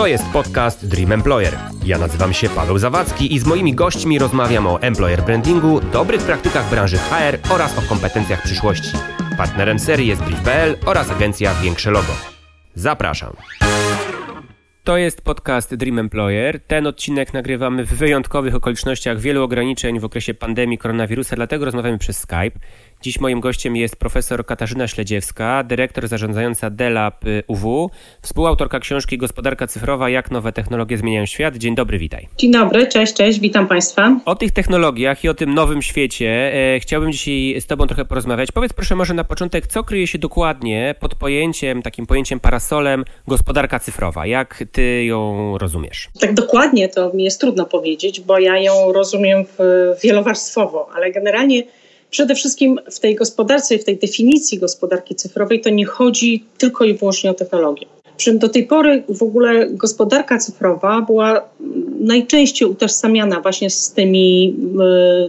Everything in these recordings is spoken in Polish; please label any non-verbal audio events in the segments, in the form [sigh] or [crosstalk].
To jest podcast Dream Employer. Ja nazywam się Paweł Zawadzki i z moimi gośćmi rozmawiam o employer brandingu, dobrych praktykach branży HR oraz o kompetencjach przyszłości. Partnerem serii jest Brief.pl oraz agencja Większe Logo. Zapraszam. To jest podcast Dream Employer. Ten odcinek nagrywamy w wyjątkowych okolicznościach wielu ograniczeń w okresie pandemii koronawirusa, dlatego rozmawiamy przez Skype. Dziś moim gościem jest profesor Katarzyna Śledziewska, dyrektor zarządzająca DELAB UW, współautorka książki Gospodarka cyfrowa, jak nowe technologie zmieniają świat. Dzień dobry, witaj. Dzień dobry, cześć, cześć, witam Państwa. O tych technologiach i o tym nowym świecie e, chciałbym dzisiaj z Tobą trochę porozmawiać. Powiedz proszę może na początek, co kryje się dokładnie pod pojęciem, takim pojęciem parasolem gospodarka cyfrowa? Jak Ty ją rozumiesz? Tak dokładnie to mi jest trudno powiedzieć, bo ja ją rozumiem wielowarstwowo, ale generalnie Przede wszystkim w tej gospodarce, w tej definicji gospodarki cyfrowej to nie chodzi tylko i wyłącznie o technologię. Przy do tej pory w ogóle gospodarka cyfrowa była najczęściej utożsamiana właśnie z tymi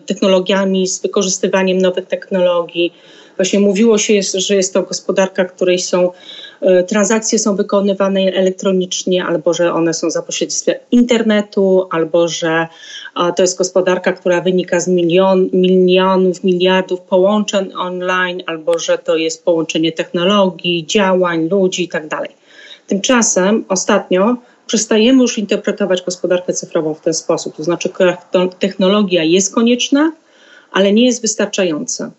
technologiami, z wykorzystywaniem nowych technologii. Właśnie mówiło się, że jest to gospodarka, której są E, transakcje są wykonywane elektronicznie, albo że one są za pośrednictwem internetu, albo że to jest gospodarka, która wynika z milion, milionów, miliardów połączeń online, albo że to jest połączenie technologii, działań, ludzi itd. Tak Tymczasem ostatnio przestajemy już interpretować gospodarkę cyfrową w ten sposób. To znaczy, technologia jest konieczna, ale nie jest wystarczająca.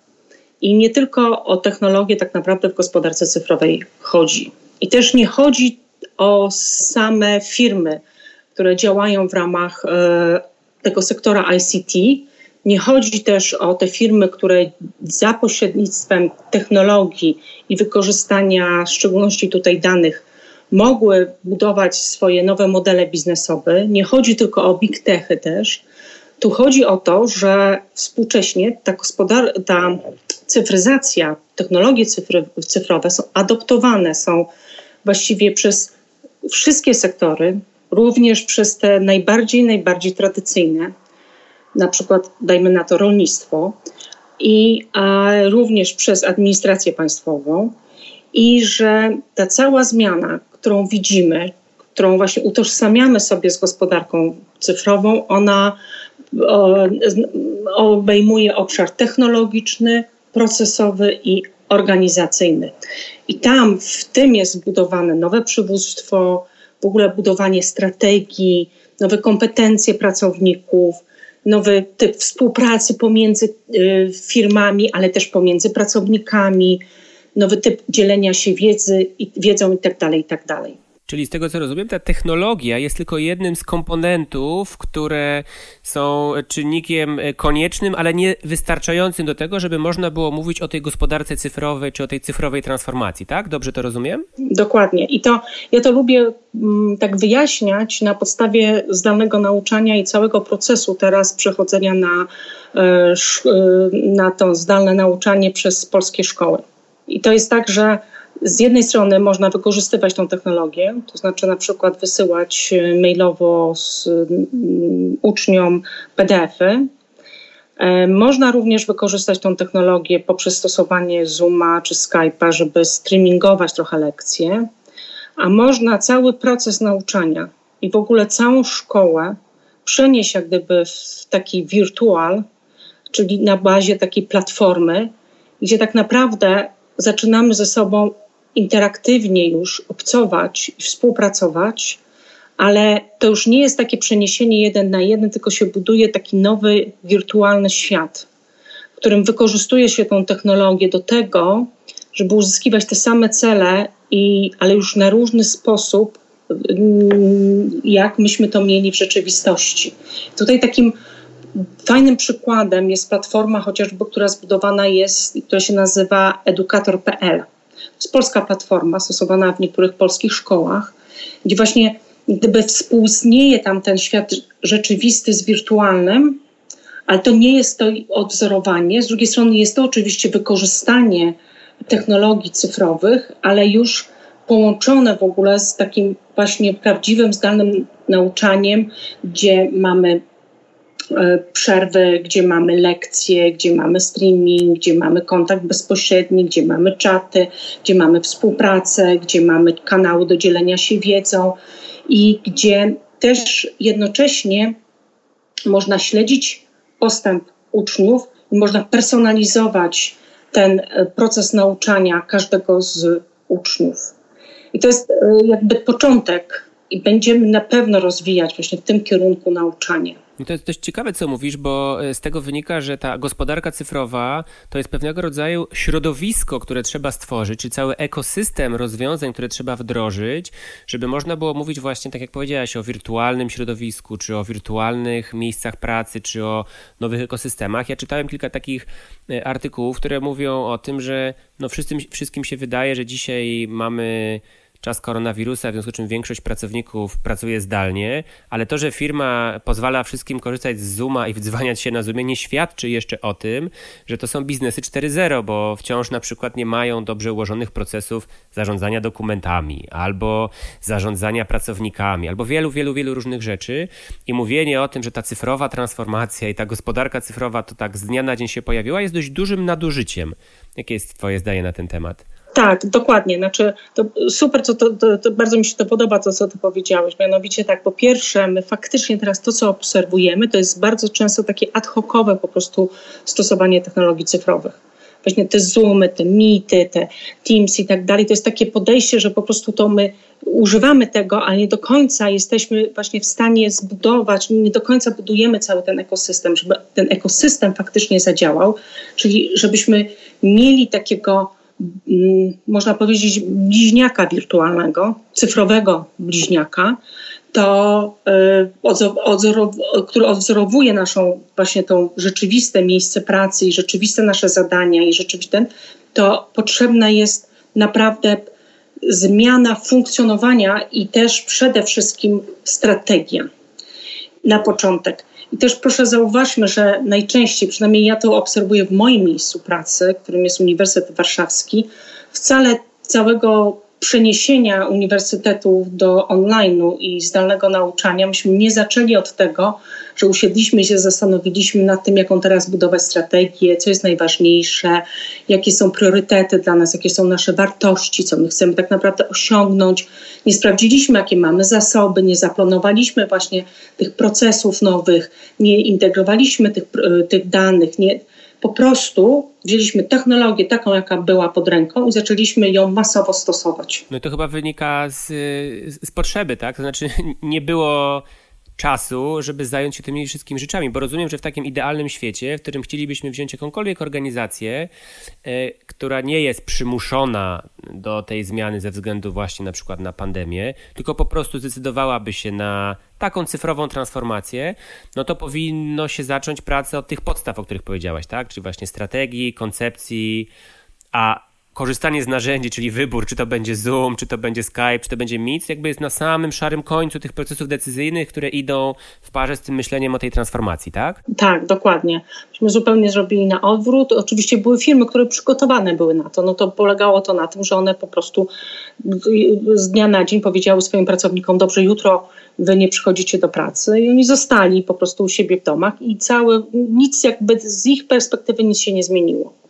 I nie tylko o technologię tak naprawdę w gospodarce cyfrowej chodzi. I też nie chodzi o same firmy, które działają w ramach e, tego sektora ICT. Nie chodzi też o te firmy, które za pośrednictwem technologii i wykorzystania, w szczególności tutaj danych, mogły budować swoje nowe modele biznesowe. Nie chodzi tylko o big techy też. Tu chodzi o to, że współcześnie ta, gospodar- ta cyfryzacja, technologie cyfry, cyfrowe są adoptowane, są właściwie przez wszystkie sektory, również przez te najbardziej, najbardziej tradycyjne, na przykład dajmy na to rolnictwo, i również przez administrację państwową, i że ta cała zmiana, którą widzimy, którą właśnie utożsamiamy sobie z gospodarką cyfrową, ona obejmuje obszar technologiczny, procesowy i organizacyjny. I tam w tym jest zbudowane nowe przywództwo, w ogóle budowanie strategii, nowe kompetencje pracowników, nowy typ współpracy pomiędzy y, firmami, ale też pomiędzy pracownikami, nowy typ dzielenia się wiedzy, wiedzą itd. Tak itd. Czyli z tego co rozumiem, ta technologia jest tylko jednym z komponentów, które są czynnikiem koniecznym, ale nie wystarczającym do tego, żeby można było mówić o tej gospodarce cyfrowej czy o tej cyfrowej transformacji, tak? Dobrze to rozumiem? Dokładnie. I to ja to lubię mm, tak wyjaśniać na podstawie zdalnego nauczania i całego procesu teraz przechodzenia na, e, e, na to zdalne nauczanie przez polskie szkoły. I to jest tak, że z jednej strony można wykorzystywać tą technologię, to znaczy na przykład wysyłać e, mailowo z mm, uczniom PDFy. E, można również wykorzystać tą technologię poprzez stosowanie Zooma czy Skype'a, żeby streamingować trochę lekcje, a można cały proces nauczania i w ogóle całą szkołę przenieść jak gdyby w taki wirtual, czyli na bazie takiej platformy, gdzie tak naprawdę zaczynamy ze sobą interaktywnie już obcować i współpracować, ale to już nie jest takie przeniesienie jeden na jeden, tylko się buduje taki nowy wirtualny świat, w którym wykorzystuje się tą technologię do tego, żeby uzyskiwać te same cele, i, ale już na różny sposób, mm, jak myśmy to mieli w rzeczywistości. Tutaj takim fajnym przykładem jest platforma chociażby, która zbudowana jest, która się nazywa edukator.pl jest polska platforma stosowana w niektórych polskich szkołach, gdzie właśnie gdyby współistnieje tam ten świat rzeczywisty z wirtualnym, ale to nie jest to odwzorowanie. Z drugiej strony jest to oczywiście wykorzystanie technologii cyfrowych, ale już połączone w ogóle z takim właśnie prawdziwym, zdalnym nauczaniem, gdzie mamy przerwy, gdzie mamy lekcje, gdzie mamy streaming, gdzie mamy kontakt bezpośredni, gdzie mamy czaty, gdzie mamy współpracę, gdzie mamy kanały do dzielenia się wiedzą i gdzie też jednocześnie można śledzić postęp uczniów i można personalizować ten e, proces nauczania każdego z uczniów. I to jest e, jakby początek i będziemy na pewno rozwijać właśnie w tym kierunku nauczanie. I to jest dość ciekawe, co mówisz, bo e, z tego wynika, że ta gospodarka cyfrowa to jest pewnego rodzaju środowisko, które trzeba stworzyć, czy cały ekosystem rozwiązań, które trzeba wdrożyć, żeby można było mówić właśnie, tak jak powiedziałaś, o wirtualnym środowisku, czy o wirtualnych miejscach pracy, czy o nowych ekosystemach. Ja czytałem kilka takich e, artykułów, które mówią o tym, że no wszystkim, wszystkim się wydaje, że dzisiaj mamy czas koronawirusa, w związku z czym większość pracowników pracuje zdalnie, ale to, że firma pozwala wszystkim korzystać z Zooma i wdzwaniać się na Zoomie nie świadczy jeszcze o tym, że to są biznesy 4.0, bo wciąż na przykład nie mają dobrze ułożonych procesów zarządzania dokumentami albo zarządzania pracownikami, albo wielu, wielu, wielu różnych rzeczy i mówienie o tym, że ta cyfrowa transformacja i ta gospodarka cyfrowa to tak z dnia na dzień się pojawiła jest dość dużym nadużyciem. Jakie jest twoje zdanie na ten temat? Tak, dokładnie. Znaczy, to super, co to, to, to, bardzo mi się to podoba, to co ty powiedziałeś. Mianowicie tak, po pierwsze, my faktycznie teraz to, co obserwujemy, to jest bardzo często takie ad hocowe po prostu stosowanie technologii cyfrowych. Właśnie te Zoomy, te Meety, te Teams i tak dalej, to jest takie podejście, że po prostu to my używamy tego, ale nie do końca jesteśmy właśnie w stanie zbudować, nie do końca budujemy cały ten ekosystem, żeby ten ekosystem faktycznie zadziałał, czyli żebyśmy mieli takiego można powiedzieć, bliźniaka wirtualnego, cyfrowego bliźniaka, to, y, który odzorowuje naszą właśnie tą rzeczywiste miejsce pracy i rzeczywiste nasze zadania i rzeczywiste, to potrzebna jest naprawdę zmiana funkcjonowania i też przede wszystkim strategia na początek. I też proszę zauważmy, że najczęściej, przynajmniej ja to obserwuję w moim miejscu pracy, którym jest Uniwersytet Warszawski, wcale całego przeniesienia uniwersytetów do online'u i zdalnego nauczania myśmy nie zaczęli od tego, że usiedliśmy się zastanowiliśmy nad tym, jaką teraz budować strategię, co jest najważniejsze, jakie są priorytety dla nas, jakie są nasze wartości, co my chcemy tak naprawdę osiągnąć. Nie sprawdziliśmy, jakie mamy zasoby, nie zaplanowaliśmy właśnie tych procesów nowych, nie integrowaliśmy tych, tych danych, nie, po prostu wzięliśmy technologię taką, jaka była pod ręką i zaczęliśmy ją masowo stosować. No to chyba wynika z, z potrzeby, tak? To znaczy nie było czasu, żeby zająć się tymi wszystkimi rzeczami, bo rozumiem, że w takim idealnym świecie, w którym chcielibyśmy wziąć jakąkolwiek organizację, e, która nie jest przymuszona do tej zmiany ze względu właśnie na przykład na pandemię, tylko po prostu zdecydowałaby się na taką cyfrową transformację, no to powinno się zacząć pracę od tych podstaw, o których powiedziałaś, tak? Czyli właśnie strategii, koncepcji, a korzystanie z narzędzi, czyli wybór, czy to będzie Zoom, czy to będzie Skype, czy to będzie Meet, jakby jest na samym szarym końcu tych procesów decyzyjnych, które idą w parze z tym myśleniem o tej transformacji, tak? Tak, dokładnie. Myśmy zupełnie zrobili na odwrót. Oczywiście były firmy, które przygotowane były na to. No to polegało to na tym, że one po prostu z dnia na dzień powiedziały swoim pracownikom, dobrze, jutro wy nie przychodzicie do pracy i oni zostali po prostu u siebie w domach i całe, nic jakby z ich perspektywy nic się nie zmieniło.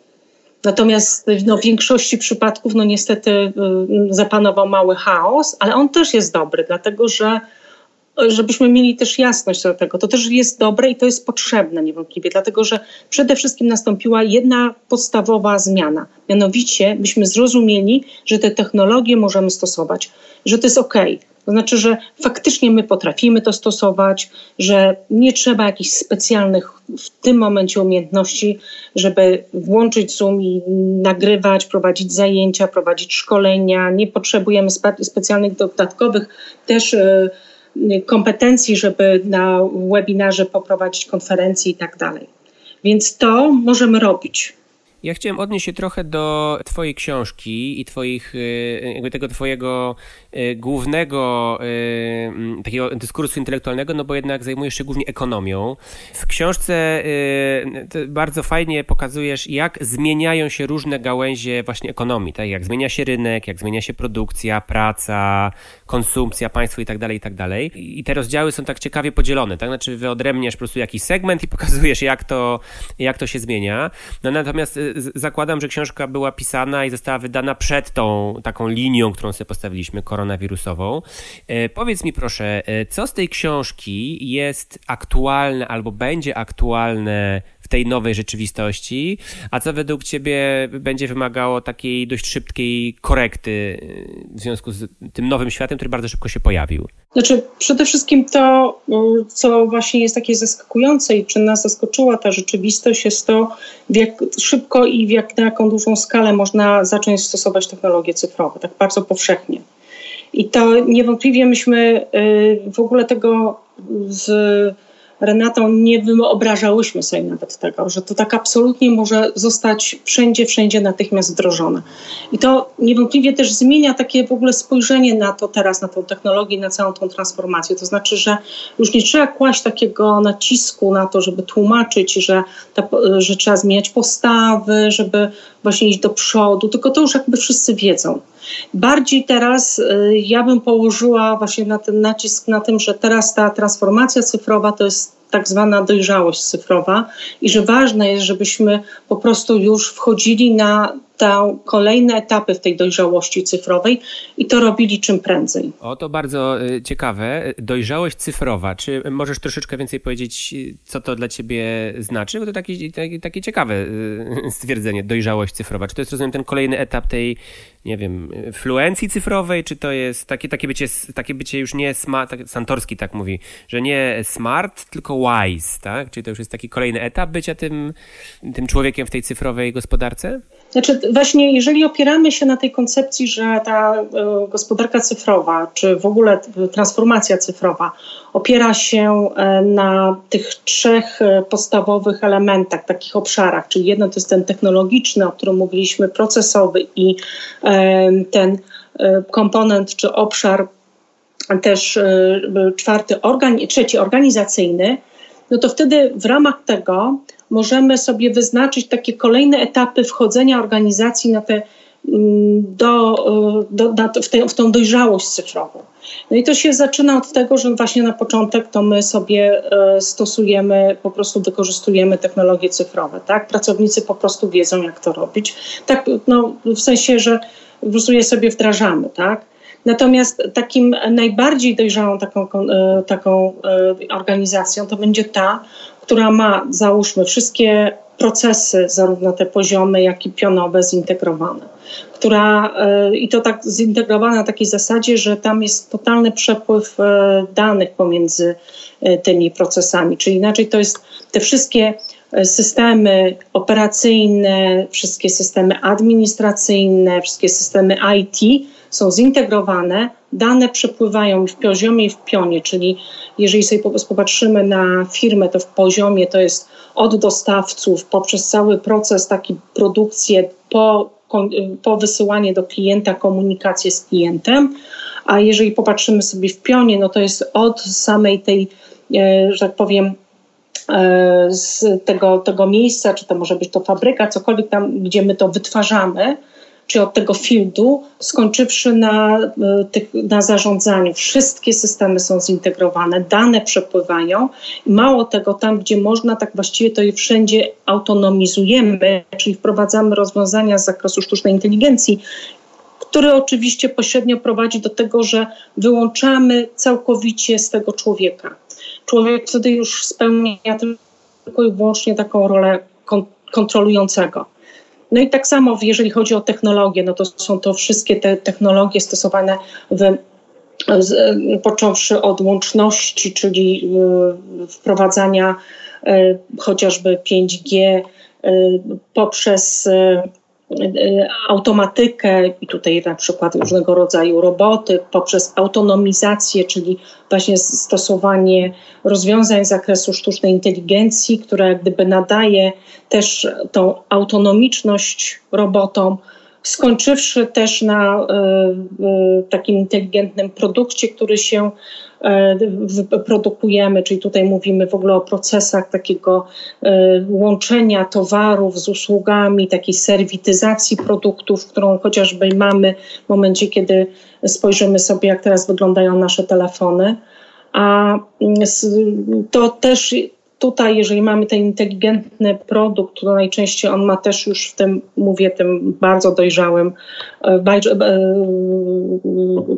Natomiast no, w większości przypadków no niestety y, zapanował mały chaos, ale on też jest dobry, dlatego że żebyśmy mieli też jasność do tego. To też jest dobre i to jest potrzebne niewątpliwie, dlatego że przede wszystkim nastąpiła jedna podstawowa zmiana. Mianowicie byśmy zrozumieli, że te technologie możemy stosować, że to jest ok, to znaczy, że faktycznie my potrafimy to stosować, że nie trzeba jakichś specjalnych w tym momencie umiejętności, żeby włączyć Zoom i nagrywać, prowadzić zajęcia, prowadzić szkolenia. Nie potrzebujemy spe specjalnych dodatkowych też y, kompetencji, żeby na webinarze poprowadzić konferencje i tak dalej. Więc to możemy robić. Ja chciałem odnieść się trochę do Twojej książki i twoich, y, jakby tego Twojego y, głównego y, takiego dyskursu intelektualnego, no bo jednak zajmujesz się głównie ekonomią. W książce bardzo fajnie pokazujesz, jak zmieniają się różne gałęzie właśnie ekonomii, tak? Jak zmienia się rynek, jak zmienia się produkcja, praca, konsumpcja, państwo i tak dalej, i tak dalej. I te rozdziały są tak ciekawie podzielone, tak? Znaczy wyodrębniasz po prostu jakiś segment i pokazujesz, jak to, jak to się zmienia. No natomiast zakładam, że książka była pisana i została wydana przed tą taką linią, którą sobie postawiliśmy, koronawirusową. E, powiedz mi proszę, e, co z tej książki jest aktualne albo będzie aktualne tej nowej rzeczywistości, a co według Ciebie będzie wymagało takiej dość szybkiej korekty y, w związku z tym nowym światem, który bardzo szybko się pojawił? Znaczy, przede wszystkim to, y, co właśnie jest takie zaskakujące i czy nas zaskoczyła ta rzeczywistość, jest to, w jak szybko i w jak, na jaką dużą skalę można zacząć stosować technologie cyfrowe, tak bardzo powszechnie. I to niewątpliwie myśmy y, w ogóle tego z Renatą nie wyobrażałyśmy sobie nawet tego, że to tak absolutnie może zostać wszędzie, wszędzie natychmiast wdrożone. I to niewątpliwie też zmienia takie w ogóle spojrzenie na to teraz, na tą technologię, na całą tą transformację. To znaczy, że już nie trzeba kłaść takiego nacisku na to, żeby tłumaczyć, że, ta, że trzeba zmieniać postawy, żeby właśnie iść do przodu, tylko to już jakby wszyscy wiedzą. Bardziej teraz y, ja bym położyła właśnie na ten nacisk na tym, że teraz ta transformacja cyfrowa to jest tak zwana dojrzałość cyfrowa i że ważne jest, żebyśmy po prostu już wchodzili na te kolejne etapy w tej dojrzałości cyfrowej i to robili czym prędzej. O, to bardzo y, ciekawe. Dojrzałość cyfrowa. Czy możesz troszeczkę więcej powiedzieć, co to dla ciebie znaczy? Bo to takie, takie, takie ciekawe y, [laughs] stwierdzenie, dojrzałość cyfrowa. Czy to jest, rozumiem, ten kolejny etap tej, nie wiem, fluencji cyfrowej, czy to jest takie, takie, bycie, takie bycie już nie smart, tak, Santorski tak mówi, że nie smart, tylko wise, tak? Czyli to już jest taki kolejny etap bycia tym, tym człowiekiem w tej cyfrowej gospodarce? Znaczy, właśnie jeżeli opieramy się na tej koncepcji, że ta e, gospodarka cyfrowa, czy w ogóle transformacja cyfrowa opiera się e, na tych trzech e, podstawowych elementach, takich obszarach, czyli jedno to jest ten technologiczny, o którym mówiliśmy, procesowy i ten komponent czy obszar też czwarty, organi trzeci organizacyjny, no to wtedy w ramach tego możemy sobie wyznaczyć takie kolejne etapy wchodzenia organizacji na te, mm, do, e, do, w, te, w tą dojrzałość cyfrową. No i to się zaczyna od tego, że właśnie na początek to my sobie e, stosujemy, po prostu wykorzystujemy technologie cyfrowe, tak? Pracownicy po prostu wiedzą, jak to robić. Tak, no, w sensie, że po prostu je sobie wdrażamy, tak? Natomiast takim najbardziej dojrzałą taką, e, taką organizacją to będzie ta, która ma, załóżmy, wszystkie procesy, zarówno te poziomy, jak i pionowe, zintegrowane. Która, e, I to tak zintegrowane na takiej zasadzie, że tam jest totalny przepływ e, danych pomiędzy e, tymi procesami. Czyli inaczej to jest te wszystkie systemy operacyjne, wszystkie systemy administracyjne, wszystkie systemy IT są zintegrowane, dane przepływają w poziomie i w pionie, czyli jeżeli sobie popatrzymy na firmę, to w poziomie to jest od dostawców poprzez cały proces, taki produkcję po, po wysyłanie do klienta, komunikację z klientem, a jeżeli popatrzymy sobie w pionie, no to jest od samej tej, e, że tak powiem, e, z tego, tego miejsca, czy to może być to fabryka, cokolwiek tam, gdzie my to wytwarzamy, czy od tego fieldu, skończywszy na, e, na zarządzaniu. Wszystkie systemy są zintegrowane, dane przepływają mało tego, tam gdzie można, tak właściwie to je wszędzie autonomizujemy, czyli wprowadzamy rozwiązania z zakresu sztucznej inteligencji, który oczywiście pośrednio prowadzi do tego, że wyłączamy całkowicie z tego człowieka. Człowiek wtedy już spełnia tylko i wyłącznie taką rolę kontrolującego. No i tak samo, jeżeli chodzi o technologie, no to są to wszystkie te technologie stosowane w począwszy od łączności, czyli y, wprowadzania y, chociażby 5G y, poprzez automatykę i tutaj na przykład różnego rodzaju roboty, poprzez autonomizację, czyli właśnie stosowanie rozwiązań z zakresu sztucznej inteligencji, która jak gdyby nadaje też tą autonomiczność robotom, skończywszy też na takim inteligentnym produkcie, który się produkujemy, czyli tutaj mówimy w ogóle o procesach takiego e, łączenia towarów z usługami, takiej serwityzacji produktów, którą chociażby mamy w momencie, kiedy spojrzymy sobie, jak teraz wyglądają nasze telefony. A mm, to też tutaj, jeżeli mamy ten inteligentny produkt, to najczęściej on ma też już w tym, mówię, tym bardzo dojrzałym, e, e,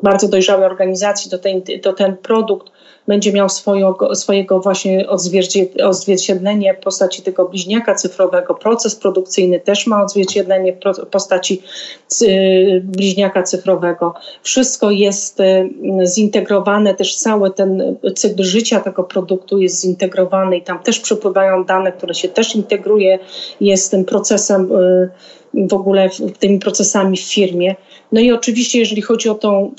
bardzo dojrzałej organizacji, to ten, to ten produkt będzie miał swojego, swojego właśnie odzwierciedlenie w postaci tego bliźniaka cyfrowego. Proces produkcyjny też ma odzwierciedlenie w postaci bliźniaka cyfrowego. Wszystko jest y, zintegrowane, też cały ten cykl życia tego produktu jest zintegrowany i tam też przepływają dane, które się też integruje, jest tym procesem y, w ogóle tymi procesami w firmie. No i oczywiście, jeżeli chodzi o tą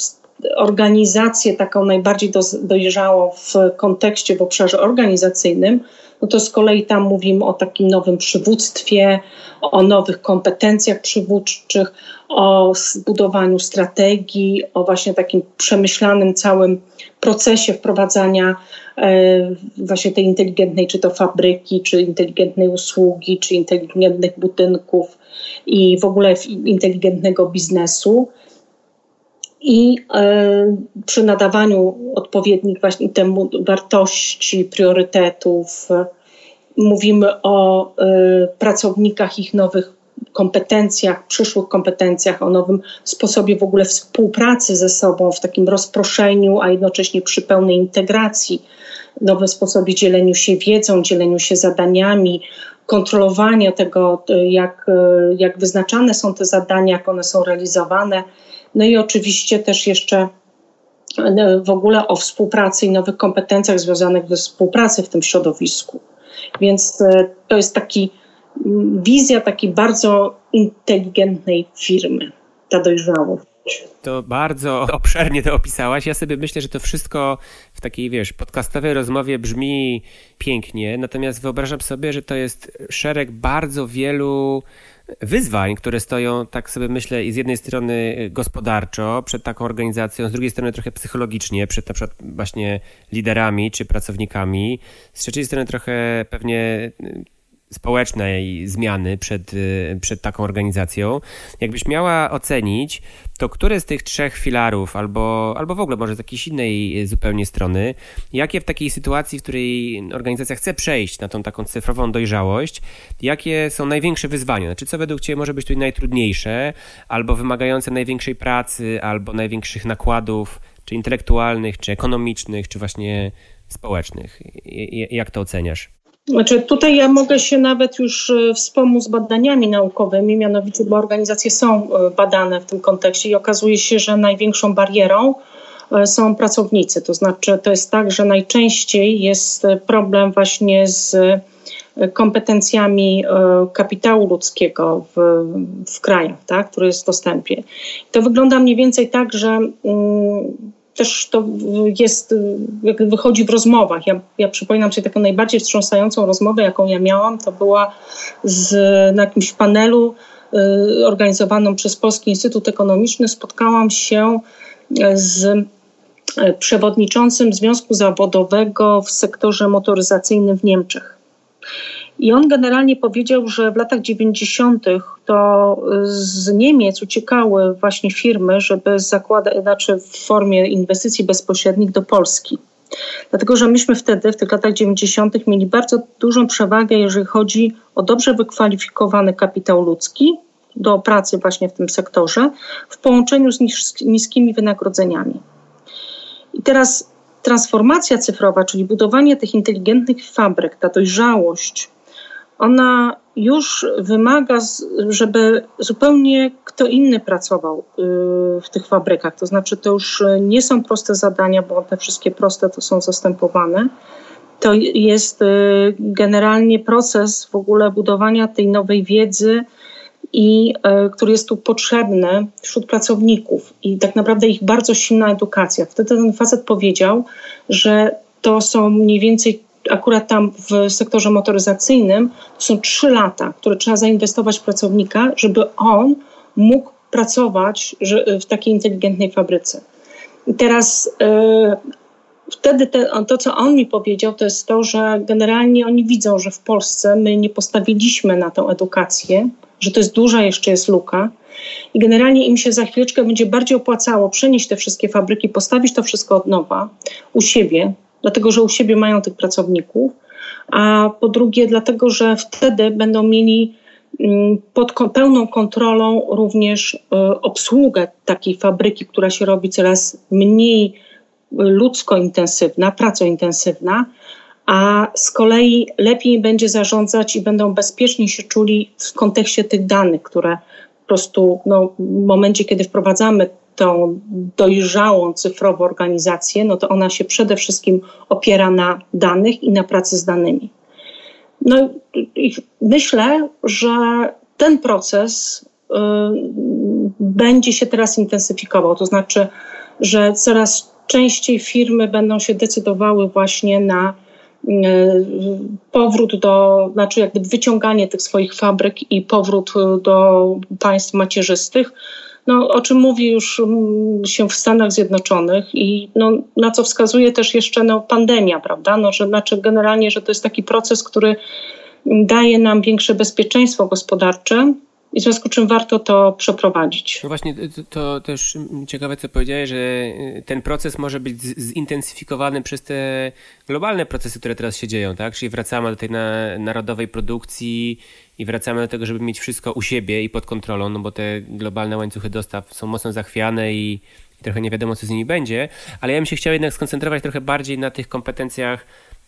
organizację taką najbardziej dojrzałą w kontekście, w obszarze organizacyjnym, no to z kolei tam mówimy o takim nowym przywództwie, o nowych kompetencjach przywódczych, o zbudowaniu strategii, o właśnie takim przemyślanym całym procesie wprowadzania e, właśnie tej inteligentnej, czy to fabryki, czy inteligentnej usługi, czy inteligentnych budynków i w ogóle inteligentnego biznesu i e, przy nadawaniu odpowiednich właśnie temu wartości, priorytetów, mówimy o e, pracownikach, ich nowych kompetencjach, przyszłych kompetencjach, o nowym sposobie w ogóle współpracy ze sobą, w takim rozproszeniu, a jednocześnie przy pełnej integracji, nowym sposobie dzieleniu się wiedzą, dzieleniu się zadaniami, kontrolowania tego, jak, jak wyznaczane są te zadania, jak one są realizowane. No i oczywiście też jeszcze e, w ogóle o współpracy i nowych kompetencjach związanych ze współpracy w tym środowisku. Więc e, to jest taki wizja takiej bardzo inteligentnej firmy, ta dojrzałość. To bardzo obszernie to opisałaś. Ja sobie myślę, że to wszystko w takiej, wiesz, podcastowej rozmowie brzmi pięknie, natomiast wyobrażam sobie, że to jest szereg bardzo wielu wyzwań, które stoją, tak sobie myślę, i z jednej strony gospodarczo przed taką organizacją, z drugiej strony trochę psychologicznie, przed na przykład właśnie liderami czy pracownikami, z trzeciej strony trochę pewnie społecznej zmiany przed, y, przed taką organizacją. Jakbyś miała ocenić, to które z tych trzech filarów, albo, albo w ogóle może z jakiejś innej zupełnie strony, jakie w takiej sytuacji, w której organizacja chce przejść na tą taką cyfrową dojrzałość, jakie są największe wyzwania? Znaczy, co według Ciebie może być tutaj najtrudniejsze, albo wymagające największej pracy, albo największych nakładów, czy intelektualnych, czy ekonomicznych, czy właśnie społecznych? Jak to oceniasz? Znaczy tutaj ja mogę się nawet już e, wspomóc badaniami naukowymi, mianowicie, bo organizacje są e, badane w tym kontekście i okazuje się, że największą barierą e, są pracownicy. To znaczy to jest tak, że najczęściej jest problem właśnie z kompetencjami kapitału ludzkiego w, w krajach, tak, który jest w dostępie. To wygląda mniej więcej tak, że mm, też to jest, jak wychodzi w rozmowach. Ja, ja przypominam sobie taką najbardziej wstrząsającą rozmowę, jaką ja miałam, to była z, na jakimś panelu y, organizowanym przez Polski Instytut Ekonomiczny. Spotkałam się z y, przewodniczącym Związku Zawodowego w sektorze motoryzacyjnym w Niemczech. I on generalnie powiedział, że w latach 90. to z Niemiec uciekały właśnie firmy, żeby zakładać, znaczy w formie inwestycji bezpośrednich do Polski. Dlatego, że myśmy wtedy, w tych latach 90., mieli bardzo dużą przewagę, jeżeli chodzi o dobrze wykwalifikowany kapitał ludzki do pracy właśnie w tym sektorze, w połączeniu z niskimi wynagrodzeniami. I teraz transformacja cyfrowa, czyli budowanie tych inteligentnych fabryk, ta dojrzałość, ona już wymaga, żeby zupełnie kto inny pracował y, w tych fabrykach. To znaczy, to już nie są proste zadania, bo te wszystkie proste to są zastępowane. To jest y, generalnie proces w ogóle budowania tej nowej wiedzy i który jest tu potrzebny wśród pracowników i tak naprawdę ich bardzo silna edukacja. Wtedy ten facet powiedział, że to są mniej więcej akurat tam w sektorze motoryzacyjnym to są trzy lata, które trzeba zainwestować w pracownika, żeby on mógł pracować w takiej inteligentnej fabryce. I teraz yy, wtedy te, to, co on mi powiedział, to jest to, że generalnie oni widzą, że w Polsce my nie postawiliśmy na tę edukację, że to jest duża jeszcze jest luka. I generalnie im się za chwileczkę będzie bardziej opłacało przenieść te wszystkie fabryki, postawić to wszystko od nowa u siebie, dlatego że u siebie mają tych pracowników, a po drugie, dlatego że wtedy będą mieli mm, pod pełną kontrolą również y, obsługę takiej fabryki, która się robi coraz mniej ludzko intensywna, pracointensywna, a z kolei lepiej będzie zarządzać i będą bezpiecznie się czuli w kontekście tych danych, które po prostu no, w momencie, kiedy wprowadzamy tą dojrzałą cyfrową organizację, no to ona się przede wszystkim opiera na danych i na pracy z danymi. No i myślę, że ten proces y, będzie się teraz intensyfikował, to znaczy, że coraz częściej firmy będą się decydowały właśnie na y, powrót do, znaczy jakby wyciąganie tych swoich fabryk i powrót do państw macierzystych, no, o czym mówi już mm, się w Stanach Zjednoczonych i no, na co wskazuje też jeszcze no, pandemia, prawda? No, że znaczy generalnie, że to jest taki proces, który daje nam większe bezpieczeństwo gospodarcze, i w związku z czym warto to przeprowadzić. No właśnie, to, to, też ciekawe, co powiedziałeś, że y, ten proces może być zintensyfikowany przez te globalne procesy, które teraz się dzieją, tak? Czyli wracamy do tej na, narodowej produkcji i wracamy do tego, żeby mieć wszystko u siebie i pod kontrolą, no bo te globalne łańcuchy dostaw są mocno zachwiane i trochę nie wiadomo, co z nimi będzie, ale ja bym się chciał jednak skoncentrować trochę bardziej na tych kompetencjach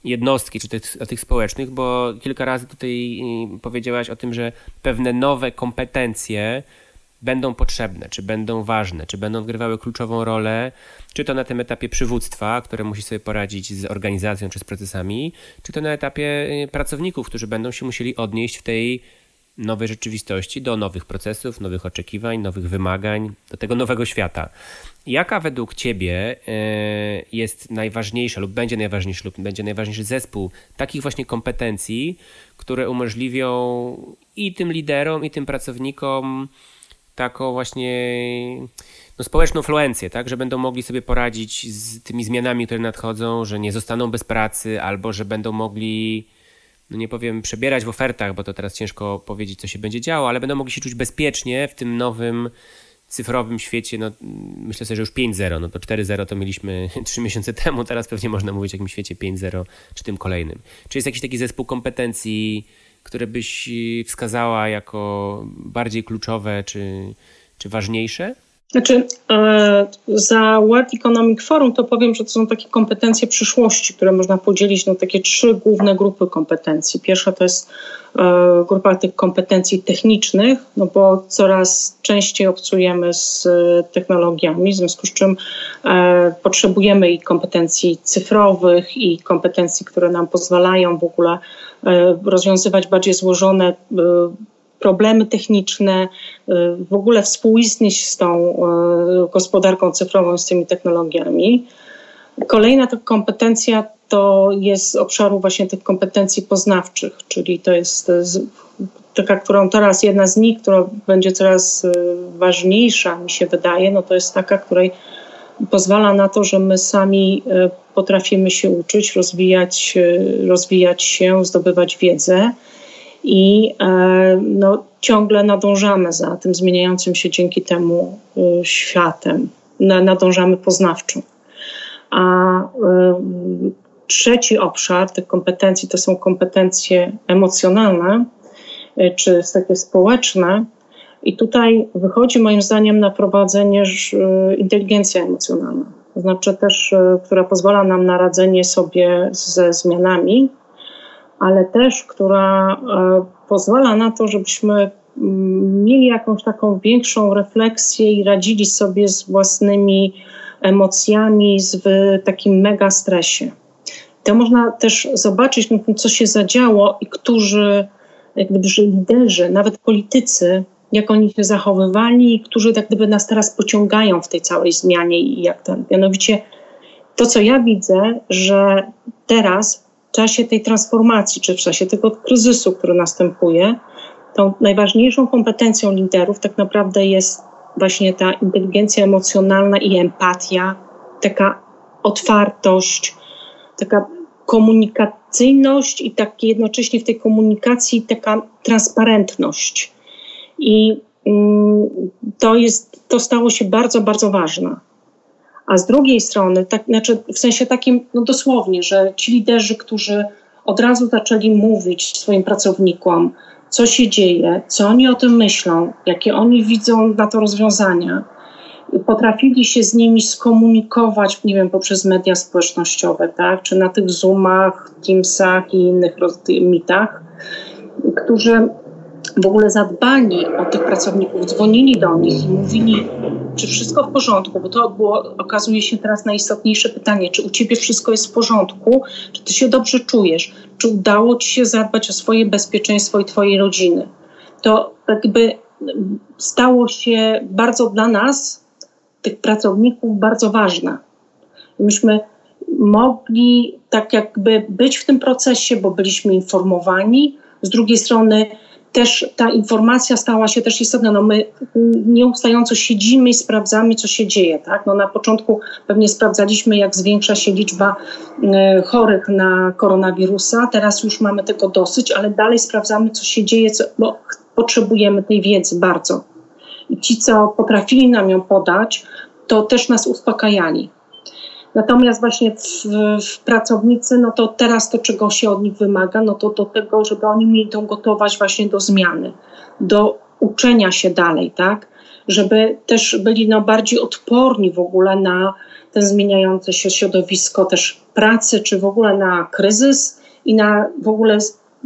jednostki, czy tych, tych społecznych, bo kilka razy tutaj y, powiedziałaś o tym, że pewne nowe kompetencje będą potrzebne, czy będą ważne, czy będą odgrywały kluczową rolę, czy to na tym etapie przywództwa, które musi sobie poradzić z organizacją czy z procesami, czy to na etapie y, pracowników, którzy będą się musieli odnieść w tej nowej rzeczywistości do nowych procesów, nowych oczekiwań, nowych wymagań, do tego nowego świata. Jaka według Ciebie e, jest najważniejsza lub będzie najważniejszy lub będzie najważniejszy zespół takich właśnie kompetencji, które umożliwią i tym liderom, i tym pracownikom taką właśnie no, społeczną fluencję, tak, że będą mogli sobie poradzić z tymi zmianami, które nadchodzą, że nie zostaną bez pracy, albo że będą mogli, no nie powiem, przebierać w ofertach, bo to teraz ciężko powiedzieć, co się będzie działo, ale będą mogli się czuć bezpiecznie w tym nowym cyfrowym świecie, no myślę sobie, że już 5.0, no to 4.0 to mieliśmy [laughs] 3 miesiące temu, teraz pewnie można mówić o jakimś świecie 5.0 czy tym kolejnym. Czy jest jakiś taki zespół kompetencji, które byś wskazała jako bardziej kluczowe czy, czy ważniejsze? Znaczy, e, za World Economic Forum to powiem, że to są takie kompetencje przyszłości, które można podzielić na takie trzy główne grupy kompetencji. Pierwsza to jest e, grupa tych kompetencji technicznych, no bo coraz częściej obcujemy z technologiami, w związku z czym e, potrzebujemy i kompetencji cyfrowych, i kompetencji, które nam pozwalają w ogóle rozwiązywać bardziej złożone problemy techniczne, y, w ogóle współistnieć z tą y, gospodarką cyfrową, z tymi technologiami. Kolejna to kompetencja to jest obszaru właśnie tych kompetencji poznawczych, czyli to jest taka, którą teraz jedna z nich, która będzie coraz y, ważniejsza, mi się wydaje, no to jest taka, której pozwala na to, że my sami potrafimy się uczyć, rozwijać, rozwijać się, zdobywać wiedzę i e, no, ciągle nadążamy za tym zmieniającym się dzięki temu e, światem, nadążamy poznawczo. A e, trzeci obszar tych kompetencji to są kompetencje emocjonalne czy takie społeczne. I tutaj wychodzi moim zdaniem na prowadzenie inteligencja emocjonalna, to znaczy też, która pozwala nam na radzenie sobie ze zmianami, ale też która e, pozwala na to, żebyśmy mm, mieli jakąś taką większą refleksję i radzili sobie z własnymi emocjami w takim mega stresie. To można też zobaczyć, co się zadziało i którzy jak gdyby liderzy, nawet politycy jak oni się zachowywali, którzy tak gdyby nas teraz pociągają w tej całej zmianie i jak ten. Mianowicie to, co ja widzę, że teraz czasie tej transformacji, czy w czasie tego kryzysu, który następuje, tą najważniejszą kompetencją liderów tak naprawdę jest właśnie ta inteligencja emocjonalna i empatia, taka otwartość, taka komunikacyjność i tak jednocześnie w tej komunikacji taka transparentność. I mm, to, jest, to stało się bardzo, bardzo ważne. A z drugiej strony, tak, znaczy w sensie takim, no dosłownie, że ci liderzy, którzy od razu zaczęli mówić swoim pracownikom, co się dzieje, co oni o tym myślą, jakie oni widzą na to rozwiązania, potrafili się z nimi skomunikować, nie wiem, poprzez media społecznościowe, tak, czy na tych Zoomach, Teamsach i innych mitach, którzy w ogóle zadbali o tych pracowników, dzwonili do nich i mówili, czy wszystko w porządku, bo to było, okazuje się teraz najistotniejsze pytanie, czy u ciebie wszystko jest w porządku, czy ty się dobrze czujesz, czy udało ci się zadbać o swoje bezpieczeństwo i twojej rodziny. To jakby stało się bardzo dla nas, tych pracowników, bardzo ważne. Myśmy mogli tak jakby być w tym procesie, bo byliśmy informowani. Z drugiej strony też ta informacja stała się też istotna. No my nieustająco siedzimy i sprawdzamy, co się dzieje. Tak? No na początku pewnie sprawdzaliśmy, jak zwiększa się liczba y, chorych na koronawirusa. Teraz już mamy tego dosyć, ale dalej sprawdzamy, co się dzieje, co, bo potrzebujemy tej wiedzy bardzo. I ci, co potrafili nam ją podać, to też nas uspokajali. Natomiast właśnie w, w, pracownicy, no to teraz to, czego się od nich wymaga, no to do tego, żeby oni mieli tą gotowość właśnie do zmiany, do uczenia się dalej, tak? Żeby też byli no, bardziej odporni w ogóle na ten zmieniające się środowisko też pracy, czy w ogóle na kryzys i na w ogóle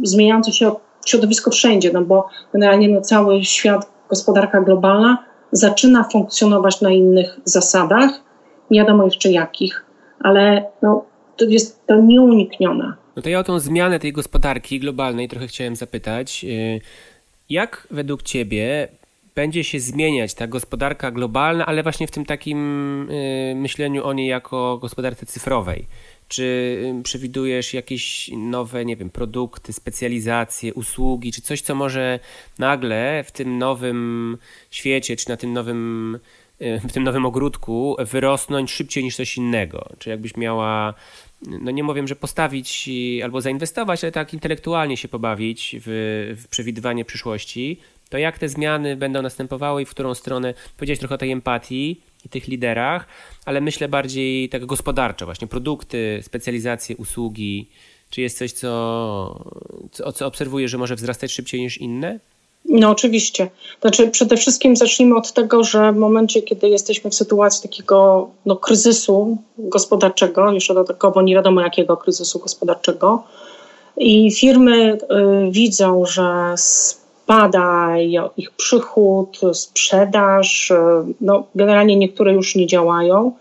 zmieniające się środowisko wszędzie, no bo generalnie no, cały świat, gospodarka globalna zaczyna funkcjonować na innych zasadach nie wiadomo jeszcze jakich, ale no, to jest to nieuniknione. No to ja o tą zmianę tej gospodarki globalnej trochę chciałem zapytać. Y, jak według Ciebie będzie się zmieniać ta gospodarka globalna, ale właśnie w tym takim y, myśleniu o niej jako gospodarce cyfrowej? Czy y, przewidujesz jakieś nowe, nie wiem, produkty, specjalizacje, usługi, czy coś, co może nagle w tym nowym świecie, czy na tym nowym w tym nowym ogródku wyrosnąć szybciej niż coś innego. Czy jakbyś miała, no nie mówię, że postawić albo zainwestować, ale tak intelektualnie się pobawić w, w przewidywanie przyszłości, to jak te zmiany będą następowały i w którą stronę, powiedziałeś trochę o tej empatii i tych liderach, ale myślę bardziej tak gospodarczo, właśnie produkty, specjalizacje, usługi. Czy jest coś, co, co, co obserwujesz, że może wzrastać szybciej niż inne? No oczywiście. Znaczy przede wszystkim zacznijmy od tego, że w momencie, kiedy jesteśmy w sytuacji takiego no, kryzysu gospodarczego, jeszcze dodatkowo nie wiadomo jakiego kryzysu gospodarczego, i firmy y, widzą, że spada ich przychód, sprzedaż, y, no generalnie niektóre już nie działają,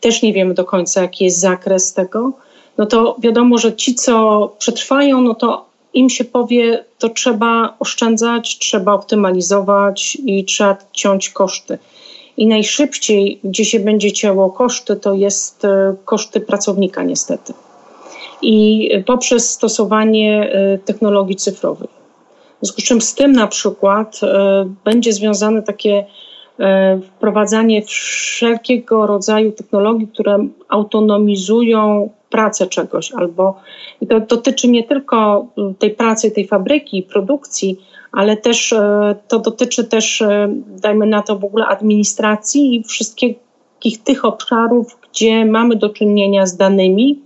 też nie wiemy do końca jaki jest zakres tego, no to wiadomo, że ci, co przetrwają, no to im się powie, to trzeba oszczędzać, trzeba optymalizować i trzeba ciąć koszty. I najszybciej, gdzie się będzie cięło koszty, to jest e, koszty pracownika, niestety. I poprzez stosowanie e, technologii cyfrowych. W związku z czym z tym na przykład e, będzie związane takie wprowadzanie wszelkiego rodzaju technologii, które autonomizują pracę czegoś, albo i to dotyczy nie tylko tej pracy, tej fabryki, produkcji, ale też e, to dotyczy też, e, dajmy na to w ogóle administracji i wszystkich tych obszarów, gdzie mamy do czynienia z danymi.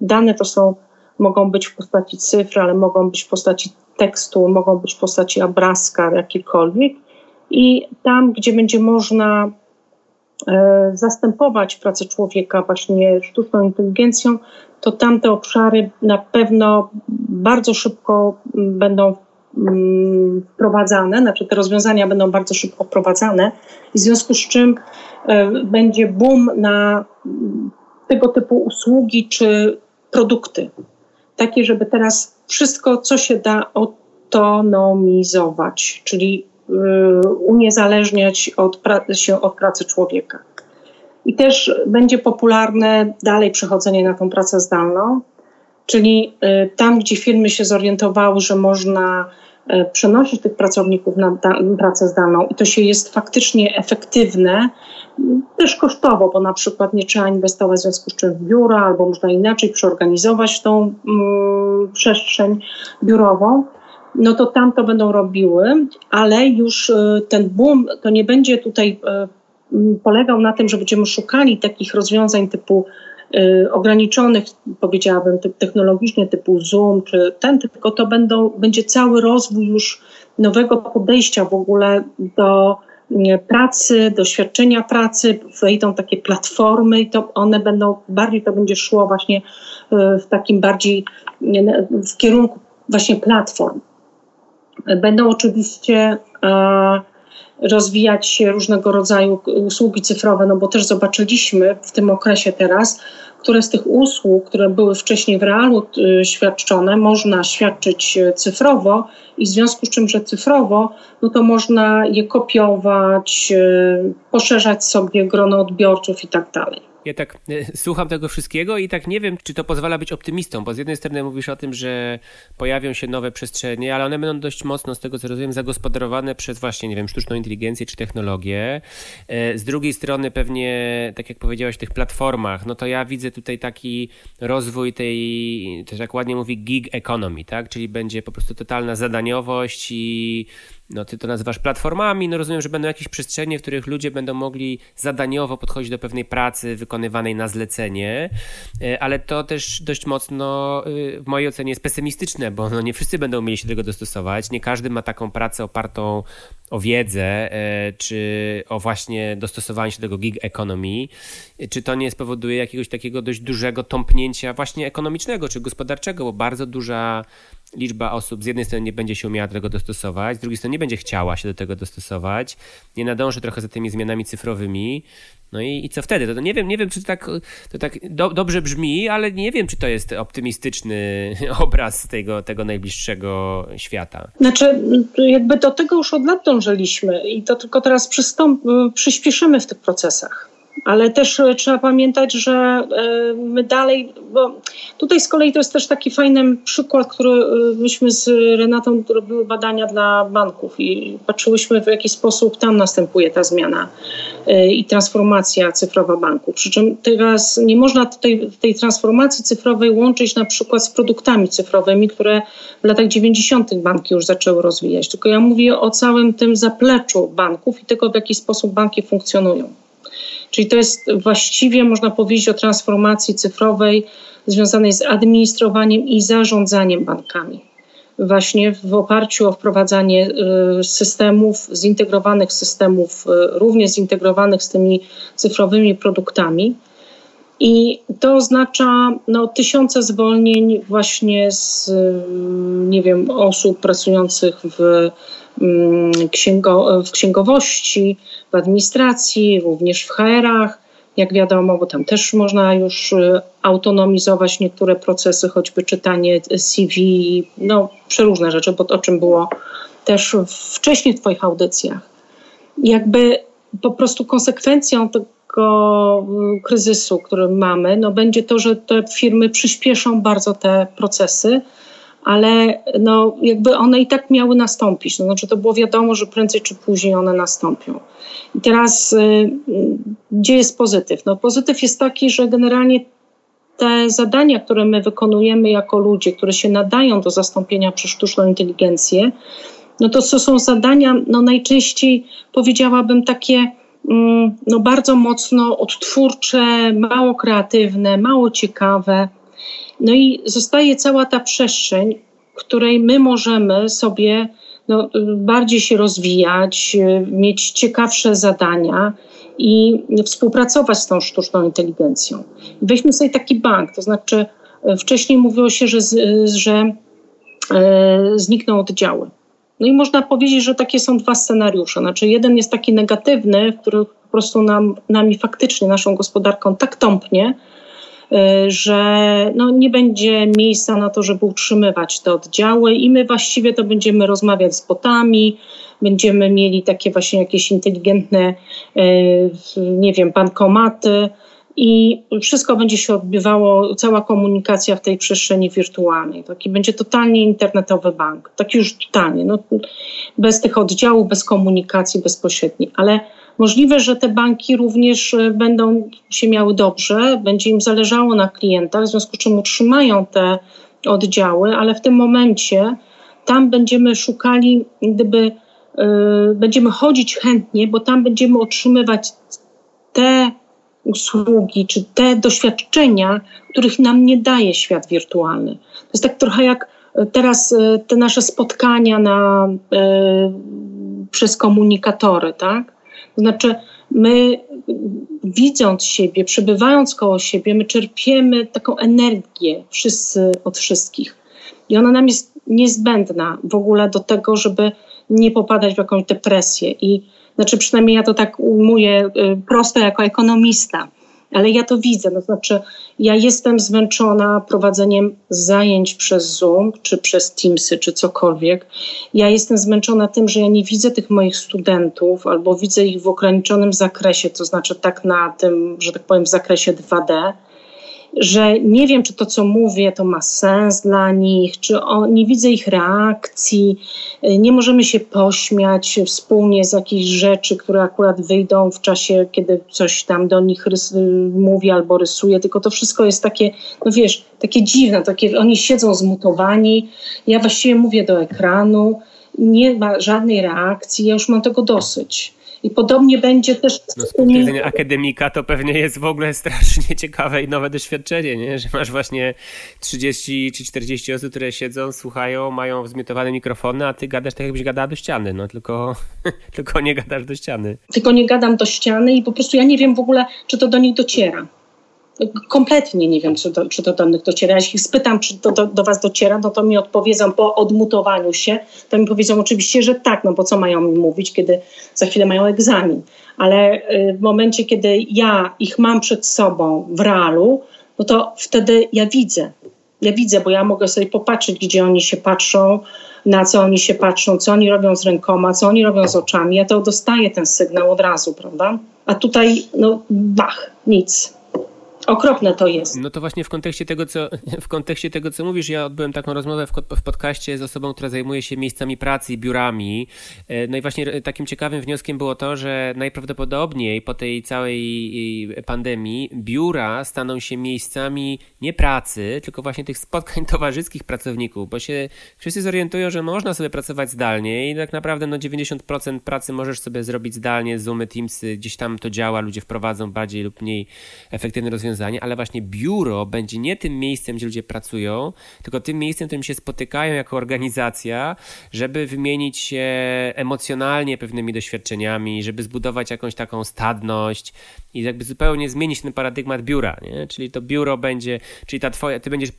Dane to są, mogą być w postaci cyfr, ale mogą być w postaci tekstu, mogą być w postaci obrazka, jakikolwiek. I tam, gdzie będzie można E, zastępować pracę człowieka właśnie sztuczną inteligencją, to tamte obszary na pewno bardzo szybko będą mm, wprowadzane, znaczy te rozwiązania będą bardzo szybko wprowadzane, w związku z czym e, będzie boom na tego typu usługi czy produkty. Takie, żeby teraz wszystko, co się da autonomizować, czyli uniezależniać od się od pracy człowieka. I też będzie popularne dalej przechodzenie na tą pracę zdalną, czyli tam, gdzie firmy się zorientowały, że można przenosić tych pracowników na pracę zdalną i to się jest faktycznie efektywne, też kosztowo, bo na przykład nie trzeba inwestować w związku z czym w biura, albo można inaczej przeorganizować tą mm, przestrzeń biurową, no to tam to będą robiły, ale już y, ten boom to nie będzie tutaj y, polegał na tym, że będziemy szukali takich rozwiązań typu y, ograniczonych, powiedziałabym, technologicznie typu Zoom czy ten, tylko to będą, będzie cały rozwój już nowego podejścia w ogóle do pracy, doświadczenia pracy, wejdą takie platformy i to one będą, bardziej to będzie szło właśnie w takim bardziej w kierunku właśnie platform. Będą oczywiście e, rozwijać się różnego rodzaju usługi cyfrowe, no bo też zobaczyliśmy w tym okresie teraz, które z tych usług, które były wcześniej w realu y, świadczone, można świadczyć y, cyfrowo i w związku z czym, że cyfrowo, no to można je kopiować, poszerzać sobie grono odbiorców i tak dalej. Ja tak e, słucham tego wszystkiego i tak nie wiem, czy to pozwala być optymistą, bo z jednej strony mówisz o tym, że pojawią się nowe przestrzenie, ale one będą dość mocno, z tego co rozumiem, zagospodarowane przez właśnie, nie wiem, sztuczną inteligencję czy technologię. E, z drugiej strony pewnie, tak jak powiedziałeś, tych platformach, no to ja widzę tutaj taki rozwój tej, też jak ładnie mówi, gig economy, tak? Czyli będzie po prostu totalna zadaniowość i no ty to nazywasz platformami, no rozumiem, że będą jakieś przestrzenie, w których ludzie będą mogli zadaniowo podchodzić do pewnej pracy wykonywanej na zlecenie, e, ale to też dość mocno y, w mojej ocenie jest pesymistyczne, bo no nie wszyscy będą mieli się do tego dostosować, nie każdy ma taką pracę opartą o wiedzę, e, czy o właśnie dostosowanie się do tego gig economy, czy to nie spowoduje jakiegoś takiego dość dużego tąpnięcia właśnie ekonomicznego czy gospodarczego, bo bardzo duża liczba osób z jednej strony nie będzie się umiała do tego dostosować, z drugiej strony nie będzie chciała się do tego dostosować, nie nadąży trochę za tymi zmianami cyfrowymi. No i, i co wtedy? To, nie wiem, nie wiem, czy to tak, to tak do, dobrze brzmi, ale nie wiem, czy to jest optymistyczny [laughs] obraz tego, tego najbliższego świata. Znaczy, jakby do tego już od lat dążyliśmy i to tylko teraz przyspieszymy w tych procesach ale też e, trzeba pamiętać, że e, my dalej, bo tutaj z kolei to jest też taki fajny przykład, który e, myśmy z Renatą robiły badania dla banków i patrzyłyśmy w jaki sposób tam następuje ta zmiana i transformacja cyfrowa banku. Przy czym teraz nie można tej, tej transformacji cyfrowej łączyć na przykład z produktami cyfrowymi, które w latach 90. banki już zaczęły rozwijać. Tylko ja mówię o całym tym zapleczu banków i tego, w jaki sposób banki funkcjonują. Czyli to jest właściwie, można powiedzieć, o transformacji cyfrowej związanej z administrowaniem i zarządzaniem bankami. Właśnie w oparciu o wprowadzanie y, systemów, zintegrowanych systemów, y, również zintegrowanych z tymi cyfrowymi produktami. I to oznacza no, tysiące zwolnień właśnie z, y, nie wiem, osób pracujących w księgo, w księgowości, w administracji, również w HR-ach, jak wiadomo, bo tam też można już y, autonomizować niektóre procesy, choćby czytanie CV, no przeróżne rzeczy, bo o czym było też wcześniej w Twoich audycjach. Jakby po prostu konsekwencją tego y, kryzysu, który mamy, no będzie to, że te firmy przyspieszą bardzo te procesy, ale no, jakby one i tak miały nastąpić. No, znaczy to było wiadomo, że prędzej czy później one nastąpią. I teraz y, gdzie jest pozytyw? No, pozytyw jest taki, że generalnie te zadania, które my wykonujemy jako ludzie, które się nadają do zastąpienia przez sztuczną inteligencję, no to to są zadania no najczęściej powiedziałabym takie mm, no bardzo mocno odtwórcze, mało kreatywne, mało ciekawe. No i zostaje cała ta przestrzeń, której my możemy sobie no, bardziej się rozwijać, mieć ciekawsze zadania i współpracować z tą sztuczną inteligencją. Weźmy sobie taki bank, to znaczy e, wcześniej mówiło się, że, że e, znikną oddziały. No i można powiedzieć, że takie są dwa scenariusze. Znaczy jeden jest taki negatywny, w którym po prostu nam, nami faktycznie, naszą gospodarką tak tąpnie, że no, nie będzie miejsca na to, żeby utrzymywać te oddziały i my właściwie to będziemy rozmawiać z botami, będziemy mieli takie właśnie jakieś inteligentne, nie wiem, bankomaty, i wszystko będzie się odbywało, cała komunikacja w tej przestrzeni wirtualnej. Taki będzie totalnie internetowy bank, taki już totalnie, no, bez tych oddziałów, bez komunikacji bezpośredniej, ale możliwe, że te banki również e, będą się miały dobrze, będzie im zależało na klientach, w związku z czym utrzymają te oddziały, ale w tym momencie tam będziemy szukali, gdyby yy, będziemy chodzić chętnie, bo tam będziemy otrzymywać te usługi, czy te doświadczenia, których nam nie daje świat wirtualny. To jest tak trochę jak e, teraz e, te nasze spotkania na, e, przez komunikatory, tak? To znaczy, my widząc siebie, przebywając koło siebie, my czerpiemy taką energię wszyscy od wszystkich. I ona nam jest niezbędna w ogóle do tego, żeby nie popadać w jakąś depresję. I znaczy przynajmniej ja to tak ujmuję y, prosto jako ekonomista, ale ja to widzę. To znaczy, ja jestem zmęczona prowadzeniem zajęć przez Zoom, czy przez Teamsy, czy cokolwiek. Ja jestem zmęczona tym, że ja nie widzę tych moich studentów, albo widzę ich w ograniczonym zakresie, to znaczy tak na tym, że tak powiem, zakresie 2D że nie wiem, czy to, co mówię, to ma sens dla nich, czy o, nie widzę ich reakcji, y, nie możemy się pośmiać wspólnie z jakichś rzeczy, które akurat wyjdą w czasie, kiedy coś tam do nich rys- mówi albo rysuje, tylko to wszystko jest takie, no wiesz, takie dziwne, takie, oni siedzą zmutowani, ja właściwie mówię do ekranu, nie ma żadnej reakcji, ja już mam tego dosyć. I podobnie będzie też. No, z punktu widzenia akademika to pewnie jest w ogóle strasznie [laughs] ciekawe i nowe doświadczenie, nie? że masz właśnie 30 czy 40 osób, które siedzą, słuchają, mają wzmiotowane mikrofony, a ty gadasz tak, jakbyś gadała do ściany, no tylko, [laughs] tylko nie gadasz do ściany. Tylko nie gadam do ściany i po prostu ja nie wiem w ogóle, czy to do nich dociera kompletnie nie wiem, czy, do, czy do nich dociera. Jeśli spytam, czy to do, do was dociera, no to mi odpowiedzą po odmutowaniu się, to mi powiedzą oczywiście, że tak, no bo co mają mi mówić, kiedy za chwilę mają egzamin. Ale y, w momencie, kiedy ja ich mam przed sobą w realu, no to wtedy ja widzę. Ja widzę, bo ja mogę sobie popatrzeć, gdzie oni się patrzą, na co oni się patrzą, co oni robią z rękoma, co oni robią z oczami. Ja to dostaję ten sygnał od razu, prawda? A tutaj, no, bach, nic. Okropne to jest. No to właśnie w kontekście tego, co, [laughs] w kontekście tego, co mówisz, ja odbyłem taką rozmowę w, w podcaście z osobą, która zajmuje się miejscami pracy biurami. E, no i właśnie takim ciekawym wnioskiem było to, że najprawdopodobniej po tej całej pandemii biura staną się miejscami nie pracy, tylko właśnie tych spotkań [laughs] towarzyskich pracowników, bo się wszyscy zorientują, że można sobie pracować zdalnie i tak naprawdę no 90% pracy możesz sobie zrobić zdalnie, Zoomy, Teamsy, gdzieś tam to działa, ludzie wprowadzą bardziej lub mniej efektywne rozwiązania rozwiązanie, ale właśnie biuro będzie nie tym miejscem, gdzie ludzie pracują, tylko tym miejscem, w którym się spotykają jako organizacja, żeby wymienić się emocjonalnie pewnymi doświadczeniami, żeby zbudować jakąś taką stadność i jakby zupełnie zmienić ten paradygmat biura, nie? Czyli to biuro będzie, czyli ta twoja, ty będziesz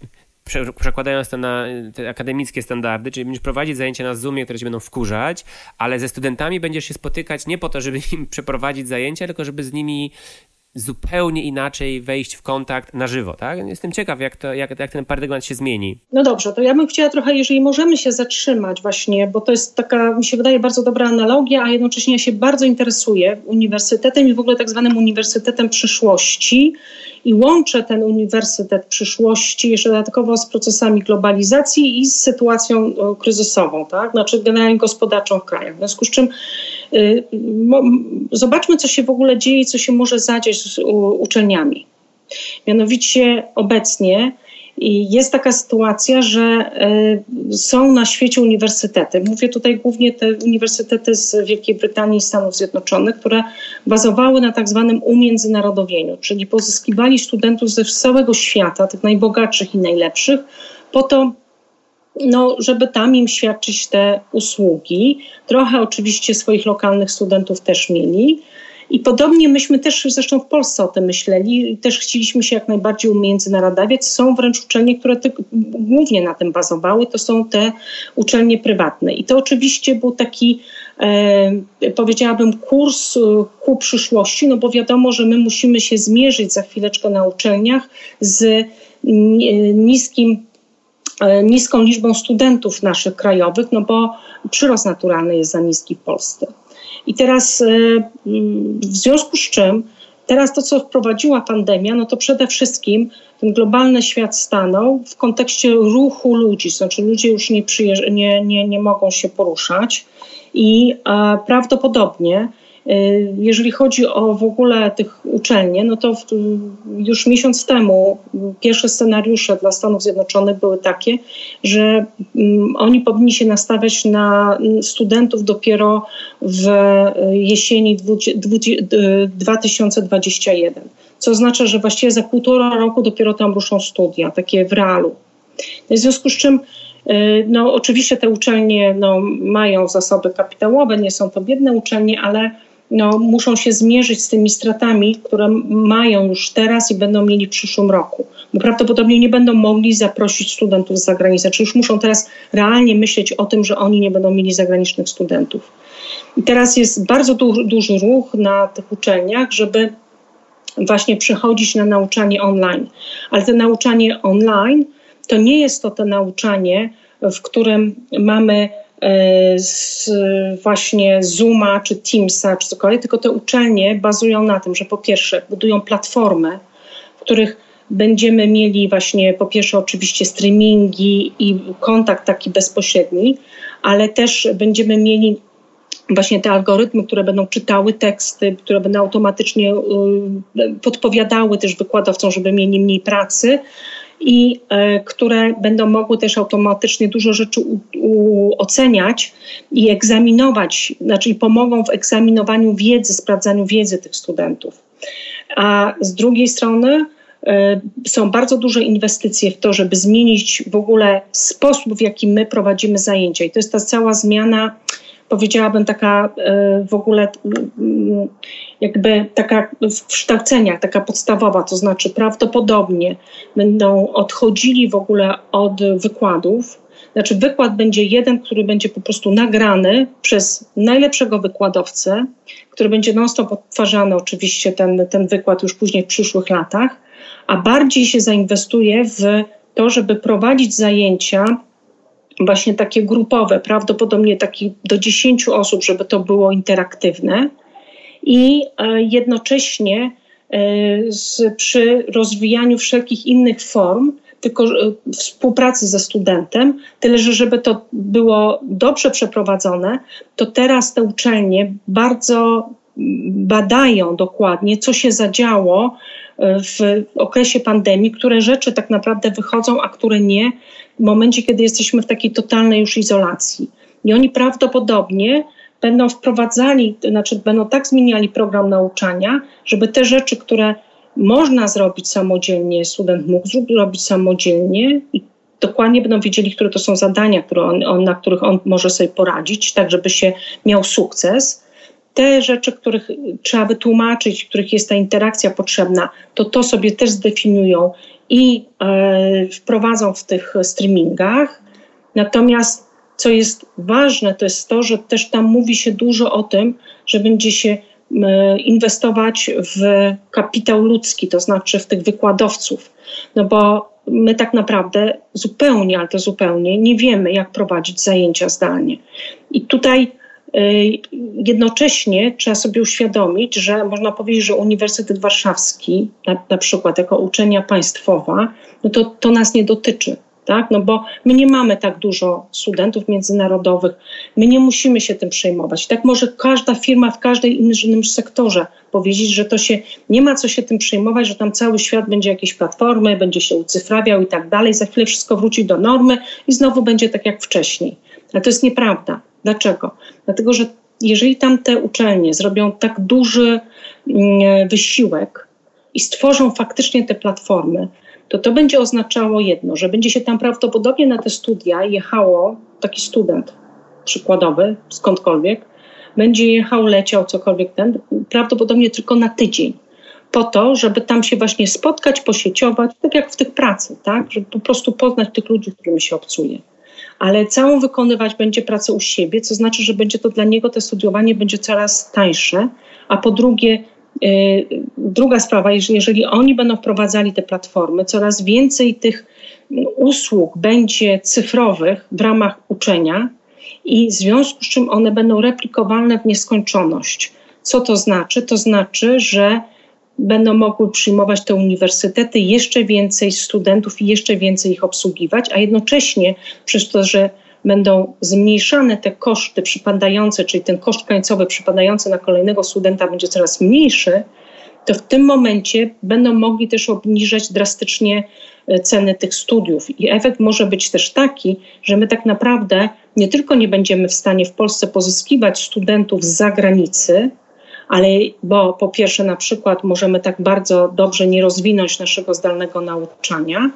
przekładając to na te akademickie standardy, czyli będziesz prowadzić zajęcia na Zoomie, które cię będą wkurzać, ale ze studentami będziesz się spotykać nie po to, żeby im [laughs] przeprowadzić zajęcia, tylko żeby z nimi zupełnie inaczej wejść w kontakt na żywo, tak? Jestem ciekaw, jak, to, jak, jak ten paradygmat się zmieni. No dobrze, to ja bym chciała trochę, jeżeli możemy się zatrzymać właśnie, bo to jest taka, mi się wydaje, bardzo dobra analogia, a jednocześnie ja się bardzo interesuję uniwersytetem i w ogóle tak zwanym uniwersytetem przyszłości i łączę ten uniwersytet przyszłości jeszcze dodatkowo z procesami globalizacji i z sytuacją kryzysową, tak? Znaczy generalnie gospodarczą w krajach. W związku z czym y, zobaczmy, co się w ogóle dzieje, co się może zadzieć z uczelniami. Mianowicie obecnie jest taka sytuacja, że y, są na świecie uniwersytety. Mówię tutaj głównie te uniwersytety z Wielkiej Brytanii i Stanów Zjednoczonych, które bazowały na tak zwanym umiędzynarodowieniu, czyli pozyskiwali studentów ze całego świata, tych najbogatszych i najlepszych, po to, no, żeby tam im świadczyć te usługi. Trochę oczywiście swoich lokalnych studentów też mieli. I podobnie myśmy też zresztą w Polsce o tym myśleli, też chcieliśmy się jak najbardziej umiędzynarodawiać. Są wręcz uczelnie, które głównie na tym bazowały, to są te uczelnie prywatne. I to oczywiście był taki e, powiedziałabym, kurs ku przyszłości, no bo wiadomo, że my musimy się zmierzyć za chwileczkę na uczelniach z niskim niską liczbą studentów naszych krajowych, no bo przyrost naturalny jest za niski w Polsce. I teraz w związku z czym Teraz to, co wprowadziła pandemia, no to przede wszystkim ten globalny świat stanął w kontekście ruchu ludzi, znaczy ludzie już nie, nie, nie, nie mogą się poruszać i e, prawdopodobnie jeżeli chodzi o w ogóle tych uczelnie, no to już miesiąc temu pierwsze scenariusze dla Stanów Zjednoczonych były takie, że mm, oni powinni się nastawiać na studentów dopiero w jesieni 2021. Co oznacza, że właściwie za półtora roku dopiero tam ruszą studia, takie w realu. W związku z czym y, no, oczywiście te uczelnie no, mają zasoby kapitałowe, nie są to biedne uczelnie, ale no, muszą się zmierzyć z tymi stratami, które mają już teraz i będą mieli w przyszłym roku. Bo prawdopodobnie nie będą mogli zaprosić studentów z zagranicy, czy już muszą teraz realnie myśleć o tym, że oni nie będą mieli zagranicznych studentów. I teraz jest bardzo du duży ruch na tych uczelniach, żeby właśnie przechodzić na nauczanie online. Ale to nauczanie online to nie jest to to nauczanie, w którym mamy z właśnie Zooma czy Teamsa czy cokolwiek, tylko te uczelnie bazują na tym, że po pierwsze budują platformy, w których będziemy mieli właśnie po pierwsze oczywiście streamingi i kontakt taki bezpośredni, ale też będziemy mieli właśnie te algorytmy, które będą czytały teksty, które będą automatycznie y, podpowiadały też wykładowcom, żeby mieli mniej pracy, i e, które będą mogły też automatycznie dużo rzeczy u, u, oceniać i egzaminować, znaczy pomogą w egzaminowaniu wiedzy, sprawdzaniu wiedzy tych studentów. A z drugiej strony e, są bardzo duże inwestycje w to, żeby zmienić w ogóle sposób, w jaki my prowadzimy zajęcia. I to jest ta cała zmiana powiedziałabym, taka e, w ogóle jakby taka w kształceniach, taka podstawowa, to znaczy prawdopodobnie będą odchodzili w ogóle od wykładów. Znaczy, wykład będzie jeden, który będzie po prostu nagrany przez najlepszego wykładowcę, który będzie non-stop odtwarzany, oczywiście ten, ten wykład już później w przyszłych latach, a bardziej się zainwestuje w to, żeby prowadzić zajęcia właśnie takie grupowe, prawdopodobnie taki do 10 osób, żeby to było interaktywne. I e, jednocześnie e, z, przy rozwijaniu wszelkich innych form, tylko e, współpracy ze studentem, tyle że żeby to było dobrze przeprowadzone, to teraz te uczelnie bardzo badają dokładnie, co się zadziało w okresie pandemii, które rzeczy tak naprawdę wychodzą, a które nie, w momencie, kiedy jesteśmy w takiej totalnej już izolacji. I oni prawdopodobnie będą wprowadzali, znaczy będą tak zmieniali program nauczania, żeby te rzeczy, które można zrobić samodzielnie, student mógł zrobić samodzielnie i dokładnie będą wiedzieli, które to są zadania, które on, on, na których on może sobie poradzić, tak żeby się miał sukces. Te rzeczy, których trzeba wytłumaczyć, których jest ta interakcja potrzebna, to to sobie też zdefiniują i e, wprowadzą w tych streamingach. Natomiast co jest ważne, to jest to, że też tam mówi się dużo o tym, że będzie się inwestować w kapitał ludzki, to znaczy w tych wykładowców. No bo my tak naprawdę zupełnie, ale to zupełnie nie wiemy, jak prowadzić zajęcia zdalnie. I tutaj jednocześnie trzeba sobie uświadomić, że można powiedzieć, że Uniwersytet Warszawski, na, na przykład jako uczelnia państwowa, no to, to nas nie dotyczy tak? No bo my nie mamy tak dużo studentów międzynarodowych, my nie musimy się tym przejmować. Tak może każda firma w każdej innym sektorze powiedzieć, że to się nie ma co się tym przejmować, że tam cały świat będzie jakieś platformy, będzie się ucyfrawiał i tak dalej, za chwilę wszystko wróci do normy i znowu będzie tak jak wcześniej. Ale to jest nieprawda. Dlaczego? Dlatego, że jeżeli tam te uczelnie zrobią tak duży mm, wysiłek i stworzą faktycznie te platformy, to to będzie oznaczało jedno, że będzie się tam prawdopodobnie na te studia jechało taki student przykładowy, skądkolwiek, będzie jechał, leciał, cokolwiek ten, prawdopodobnie tylko na tydzień. Po to, żeby tam się właśnie spotkać, posieciować, tak jak w tych pracy, tak? Żeby po prostu poznać tych ludzi, którymi się obcuje. Ale całą wykonywać będzie pracę u siebie, co znaczy, że będzie to dla niego te studiowanie będzie coraz tańsze, a po drugie, y, druga sprawa, jeżeli oni będą wprowadzali te platformy, coraz więcej tych usług będzie cyfrowych w ramach uczenia i w związku z czym one będą replikowalne w nieskończoność. Co to znaczy? To znaczy, że będą mogły przyjmować te uniwersytety jeszcze więcej studentów i jeszcze więcej ich obsługiwać, a jednocześnie przez to, że będą zmniejszane te koszty przypadające, czyli ten koszt końcowy przypadający na kolejnego studenta będzie coraz mniejszy, to w tym momencie będą mogli też obniżać drastycznie e, ceny tych studiów. I efekt może być też taki, że my tak naprawdę nie tylko nie będziemy w stanie w Polsce pozyskiwać studentów z zagranicy, ale bo po pierwsze na przykład możemy tak bardzo dobrze nie rozwinąć naszego zdalnego nauczania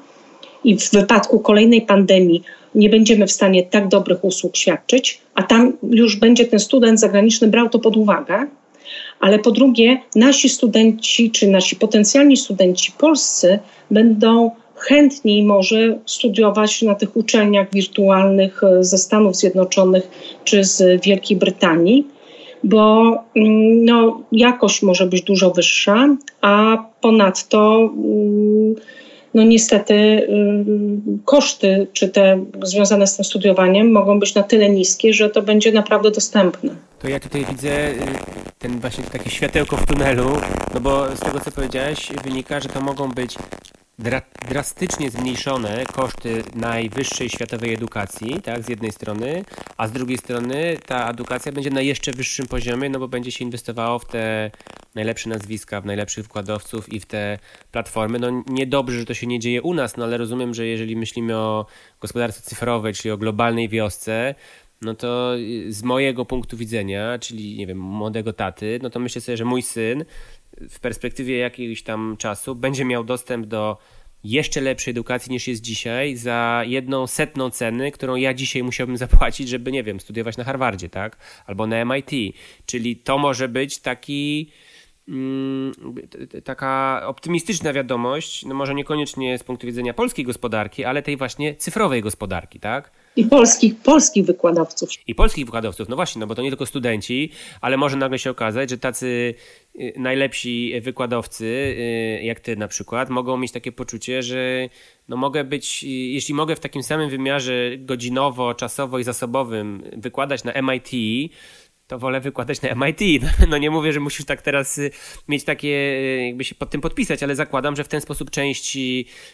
i w wypadku kolejnej pandemii nie będziemy w stanie tak dobrych usług świadczyć, a tam już będzie ten student zagraniczny brał to pod uwagę, ale po drugie nasi studenci czy nasi potencjalni studenci polscy będą chętniej może studiować na tych uczelniach wirtualnych ze Stanów Zjednoczonych czy z Wielkiej Brytanii, bo mm, no, jakość może być dużo wyższa, a ponadto mm, no niestety y, koszty, czy te związane z tym studiowaniem mogą być na tyle niskie, że to będzie naprawdę dostępne. To ja tutaj widzę y, ten właśnie takie światełko w tunelu, no bo z tego co powiedziałeś wynika, że to mogą być dra drastycznie zmniejszone koszty najwyższej światowej edukacji, tak, z jednej strony, a z drugiej strony ta edukacja będzie na jeszcze wyższym poziomie, no bo będzie się inwestowało w te najlepsze nazwiska, w najlepszych wykładowców i w te platformy. No niedobrze, że to się nie dzieje u nas, no ale rozumiem, że jeżeli myślimy o gospodarce cyfrowej, czyli o globalnej wiosce, no to z mojego punktu widzenia, czyli nie wiem, młodego taty, no to myślę sobie, że mój syn w perspektywie jakiegoś tam czasu będzie miał dostęp do jeszcze lepszej edukacji niż jest dzisiaj za jedną setną ceny, którą ja dzisiaj musiałbym zapłacić, żeby, nie wiem, studiować na Harvardzie, tak? Albo na MIT. Czyli to może być taki mm, taka optymistyczna wiadomość, no może niekoniecznie z punktu widzenia polskiej gospodarki, ale tej właśnie cyfrowej gospodarki, tak? I polskich, polskich wykładowców. I polskich wykładowców, no właśnie, no bo to nie tylko studenci, ale może nagle się okazać, że tacy y, najlepsi wykładowcy, y, jak ty na przykład, mogą mieć takie poczucie, że no mogę być, y, jeśli mogę w takim samym wymiarze godzinowo, czasowo i zasobowym wykładać na MIT, to wolę wykładać na MIT. [laughs] No nie mówię, że musisz tak teraz y, mieć takie, y, jakby się pod tym podpisać, ale zakładam, że w ten sposób część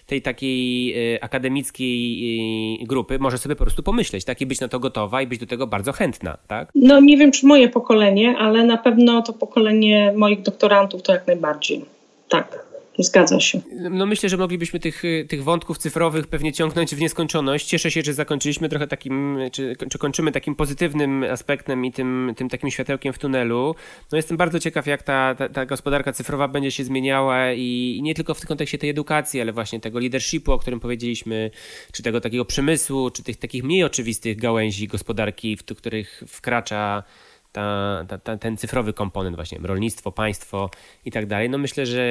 tej takiej y, akademickiej grupy może sobie po prostu pomyśleć, tak? I być na to gotowa i być do tego bardzo chętna, tak? No nie wiem, czy moje pokolenie, ale na pewno to pokolenie moich doktorantów to jak najbardziej. Tak. Zgadza się. No myślę, że moglibyśmy tych, tych wątków cyfrowych pewnie ciągnąć w nieskończoność. Cieszę się, że zakończyliśmy trochę takim, czy, czy kończymy takim pozytywnym aspektem i tym, tym takim światełkiem w tunelu. No jestem bardzo ciekaw, jak ta, ta, ta gospodarka cyfrowa będzie się zmieniała i, i, nie tylko w kontekście tej edukacji, ale właśnie tego leadershipu, o którym powiedzieliśmy, czy tego takiego przemysłu, czy tych takich mniej oczywistych gałęzi gospodarki, w których wkracza ta, ta, ta, ten cyfrowy komponent właśnie, rolnictwo, państwo i tak dalej. No myślę, że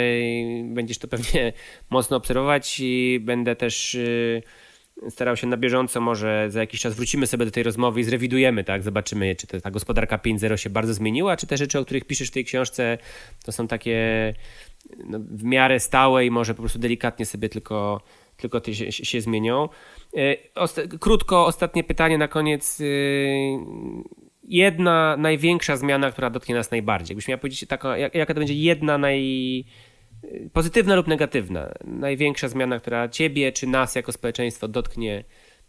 będziesz to pewnie [laughs] mocno obserwować i będę też y, starał się na bieżąco, może za jakiś czas wrócimy sobie do tej rozmowy i zrewidujemy, tak? Zobaczymy, czy ta gospodarka 5.0 się bardzo zmieniła, czy te rzeczy, o których piszesz w tej książce, to są takie no, w miarę stałe i może po prostu delikatnie sobie tylko, tylko te się, się zmienią. Y, krótko, ostatnie pytanie na koniec y, jedna największa zmiana, która dotknie nas najbardziej? Jakbyś miał powiedzieć taka, jak, jaka to będzie jedna naj... pozytywna lub negatywna, największa zmiana, która ciebie czy nas jako społeczeństwo dotknie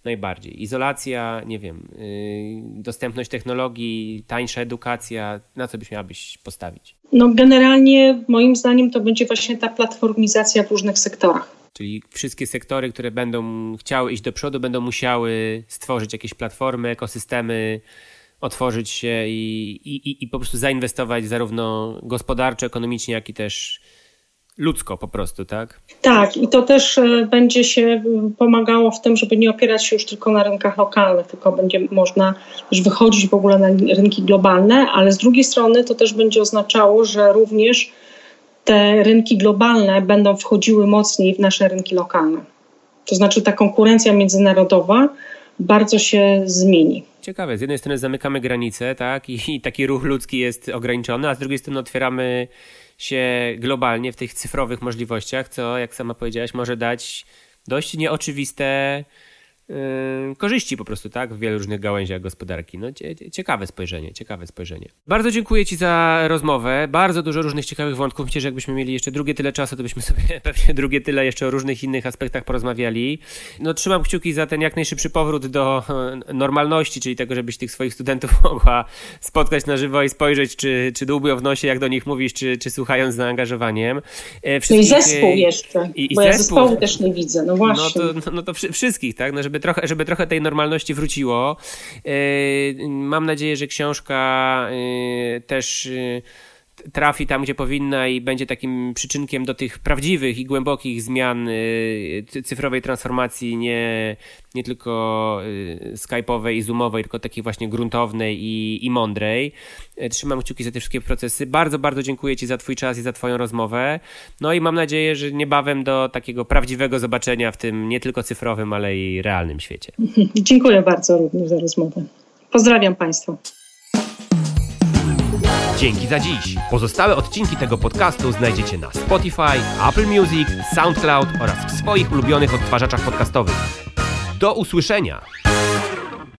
najbardziej? Izolacja, nie wiem, yy, dostępność technologii, tańsza edukacja, na co byś miałabyś postawić? No generalnie moim zdaniem to będzie właśnie ta platformizacja w różnych sektorach. Czyli wszystkie sektory, które będą chciały iść do przodu, będą musiały stworzyć jakieś platformy, ekosystemy, otworzyć się i, i, i po prostu zainwestować zarówno gospodarczo, ekonomicznie, jak i też ludzko po prostu, tak? Tak, i to też e, będzie się pomagało w tym, żeby nie opierać się już tylko na rynkach lokalnych, tylko będzie można już wychodzić w ogóle na rynki globalne, ale z drugiej strony to też będzie oznaczało, że również te rynki globalne będą wchodziły mocniej w nasze rynki lokalne. To znaczy ta konkurencja międzynarodowa bardzo się zmieni. Ciekawe, z jednej strony zamykamy granice, tak, i, taki ruch ludzki jest ograniczony, a z drugiej strony otwieramy się globalnie w tych cyfrowych możliwościach, co, jak sama powiedziałaś, może dać dość nieoczywiste korzyści po prostu, tak, w wielu różnych gałęziach gospodarki. No, ciekawe spojrzenie, ciekawe spojrzenie. Bardzo dziękuję Ci za rozmowę. Bardzo dużo różnych ciekawych wątków. Myślę, że jakbyśmy mieli jeszcze drugie tyle czasu, to byśmy [laughs] sobie pewnie drugie tyle jeszcze o różnych innych aspektach porozmawiali. No, trzymam kciuki za ten jak najszybszy powrót do e, normalności, czyli tego, żebyś tych swoich studentów [laughs] mogła spotkać na żywo i spojrzeć, czy, czy dłubią w nosie, jak do nich mówisz, czy, czy słuchając z zaangażowaniem. No i zespół jeszcze, i, i bo zespół. ja zespołu też nie widzę, no właśnie. No to, no to wszystkich, tak, no, żeby trochę, żeby trochę tej normalności wróciło. Yy, mam nadzieję, że książka yy, też yy, trafi tam, gdzie powinna i będzie takim przyczynkiem do tych prawdziwych i głębokich zmian cyfrowej transformacji, nie, nie tylko skype'owej i zoomowej, tylko takiej właśnie gruntownej i, i mądrej. Trzymam kciuki za te wszystkie procesy. Bardzo, bardzo dziękuję Ci za Twój czas i za Twoją rozmowę. No i mam nadzieję, że niebawem do takiego prawdziwego zobaczenia w tym nie tylko cyfrowym, ale i realnym świecie. [laughs] Dziękuję bardzo również za rozmowę. Pozdrawiam Państwa. Dzięki za dziś. Pozostałe odcinki tego podcastu znajdziecie na Spotify, Apple Music, SoundCloud oraz w swoich ulubionych odtwarzaczach podcastowych. Do usłyszenia!